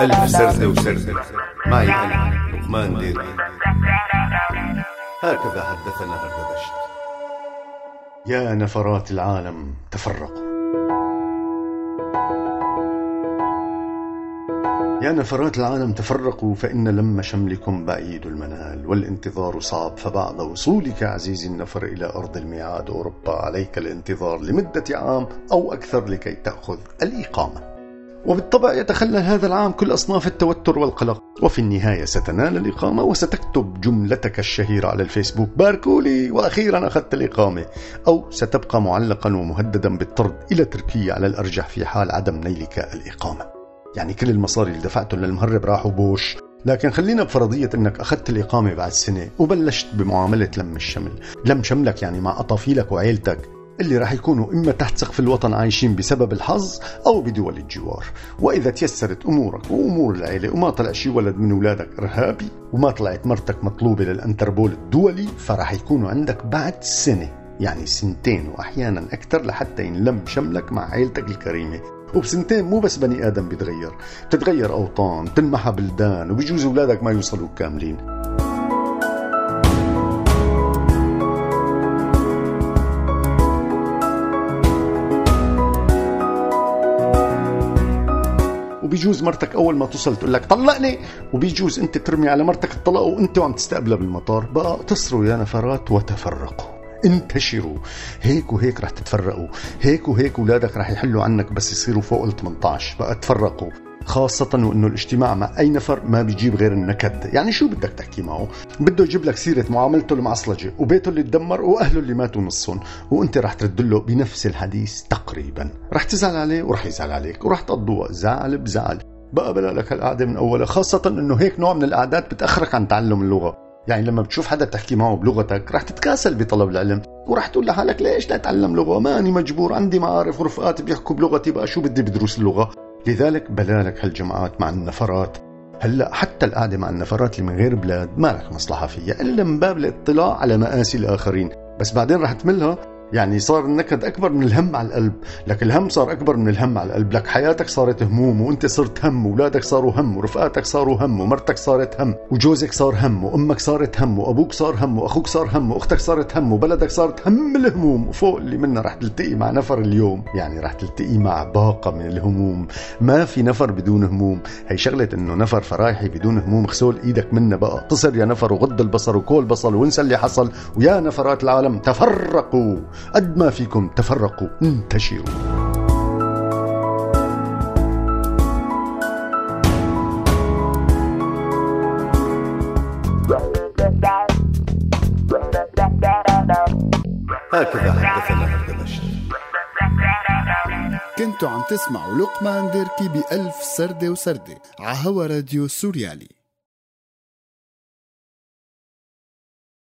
ألف سردة وسردة معي أنا لقمان ديري. هكذا حدثنا هردبشت يا نفرات العالم تفرقوا. يا نفرات العالم تفرقوا فإن لم شملكم بعيد المنال والانتظار صعب فبعد وصولك عزيزي النفر إلى أرض الميعاد أوروبا عليك الانتظار لمدة عام أو أكثر لكي تأخذ الإقامة. وبالطبع يتخلل هذا العام كل أصناف التوتر والقلق. وفي النهاية ستنال الإقامة وستكتب جملتك الشهيرة على الفيسبوك. باركولي وأخيرا أخذت الإقامة. أو ستبقى معلقا ومهددا بالطرد إلى تركيا على الأرجح في حال عدم نيلك الإقامة. يعني كل المصاري اللي دفعتهم للمهرب راحوا بوش. لكن خلينا بفرضية إنك أخذت الإقامة بعد سنة وبلشت بمعاملة لم الشمل. لم شملك يعني مع أطافيلك وعيلتك. اللي راح يكونوا إما تحت سقف الوطن عايشين بسبب الحظ أو بدول الجوار. وإذا تيسرت أمورك وأمور العيلة وما طلع شي ولد من أولادك إرهابي وما طلعت مرتك مطلوبة للأنتربول الدولي فراح يكونوا عندك بعد سنة يعني سنتين وأحيانا أكثر لحتى ينلم شملك مع عيلتك الكريمة. وبسنتين مو بس بني آدم بيتغير بتتغير أوطان تنمحى بلدان وبيجوز أولادك ما يوصلوا كاملين. وبيجوز مرتك أول ما توصل تقول لك طلقني وبيجوز أنت ترمي على مرتك الطلاق وأنت وعم تستقبلها بالمطار. بقى اقتصروا يا نفرات وتفرقوا. انتشروا. هيك وهيك رح تتفرقوا. هيك وهيك اولادك رح يحلوا عنك بس يصيروا فوق ال 18 بقى تفرقوا. خاصة وإنه الاجتماع مع أي نفر ما بيجيب غير النكد، يعني شو بدك تحكي معه؟ بده يجيب لك سيرة معاملته المعصلجة وبيته اللي تدمر وأهله اللي ماتوا نصهم، وأنت رح ترد له بنفس الحديث تقريبا، رح تزعل عليه ورح يزعل عليك ورح تقضوا زعل بزعل، بقى بلا لك هالقعدة من أولها، خاصة إنه هيك نوع من القعدات بتأخرك عن تعلم اللغة، يعني لما بتشوف حدا بتحكي معه بلغتك رح تتكاسل بطلب العلم. ورح تقول لحالك ليش لا أتعلم لغة؟ ماني مجبور عندي معارف ورفقات بيحكوا بلغتي بقى شو بدي بدروس اللغة لذلك بلالك هالجماعات مع النفرات. هلأ حتى القعده مع النفرات اللي من غير بلاد ما لك مصلحة فيها إلا من باب الاطلاع على مآسي الآخرين. بس بعدين رح تملها يعني صار النكد أكبر من الهم على القلب. لك الهم صار أكبر من الهم على القلب. لك حياتك صارت هموم وأنت صرت هم واولادك صاروا هم ورفقاتك صاروا هم ومرتك صارت هم وجوزك صار هم وأمك صارت هم وأبوك صار هم وأخوك صار هم وأختك صارت هم وبلدك صارت هم الهموم. وفوق اللي منها رح تلتقي مع نفر اليوم. يعني رح تلتقي مع باقة من الهموم. ما في نفر بدون هموم. هي شغلة إنه نفر فرايحي بدون هموم. خسول إيدك منا بقى. اتصل يا نفر وغض البصر وكول بصل وانسى اللي حصل. ويا نفرات العالم تفرقوا. قد ما فيكم تفرقوا انتشروا. هكذا حدثنا هردبشت كنتوا عم تسمعوا لقمان ديركي بألف سردة وسردة عهوا راديو سوريالي.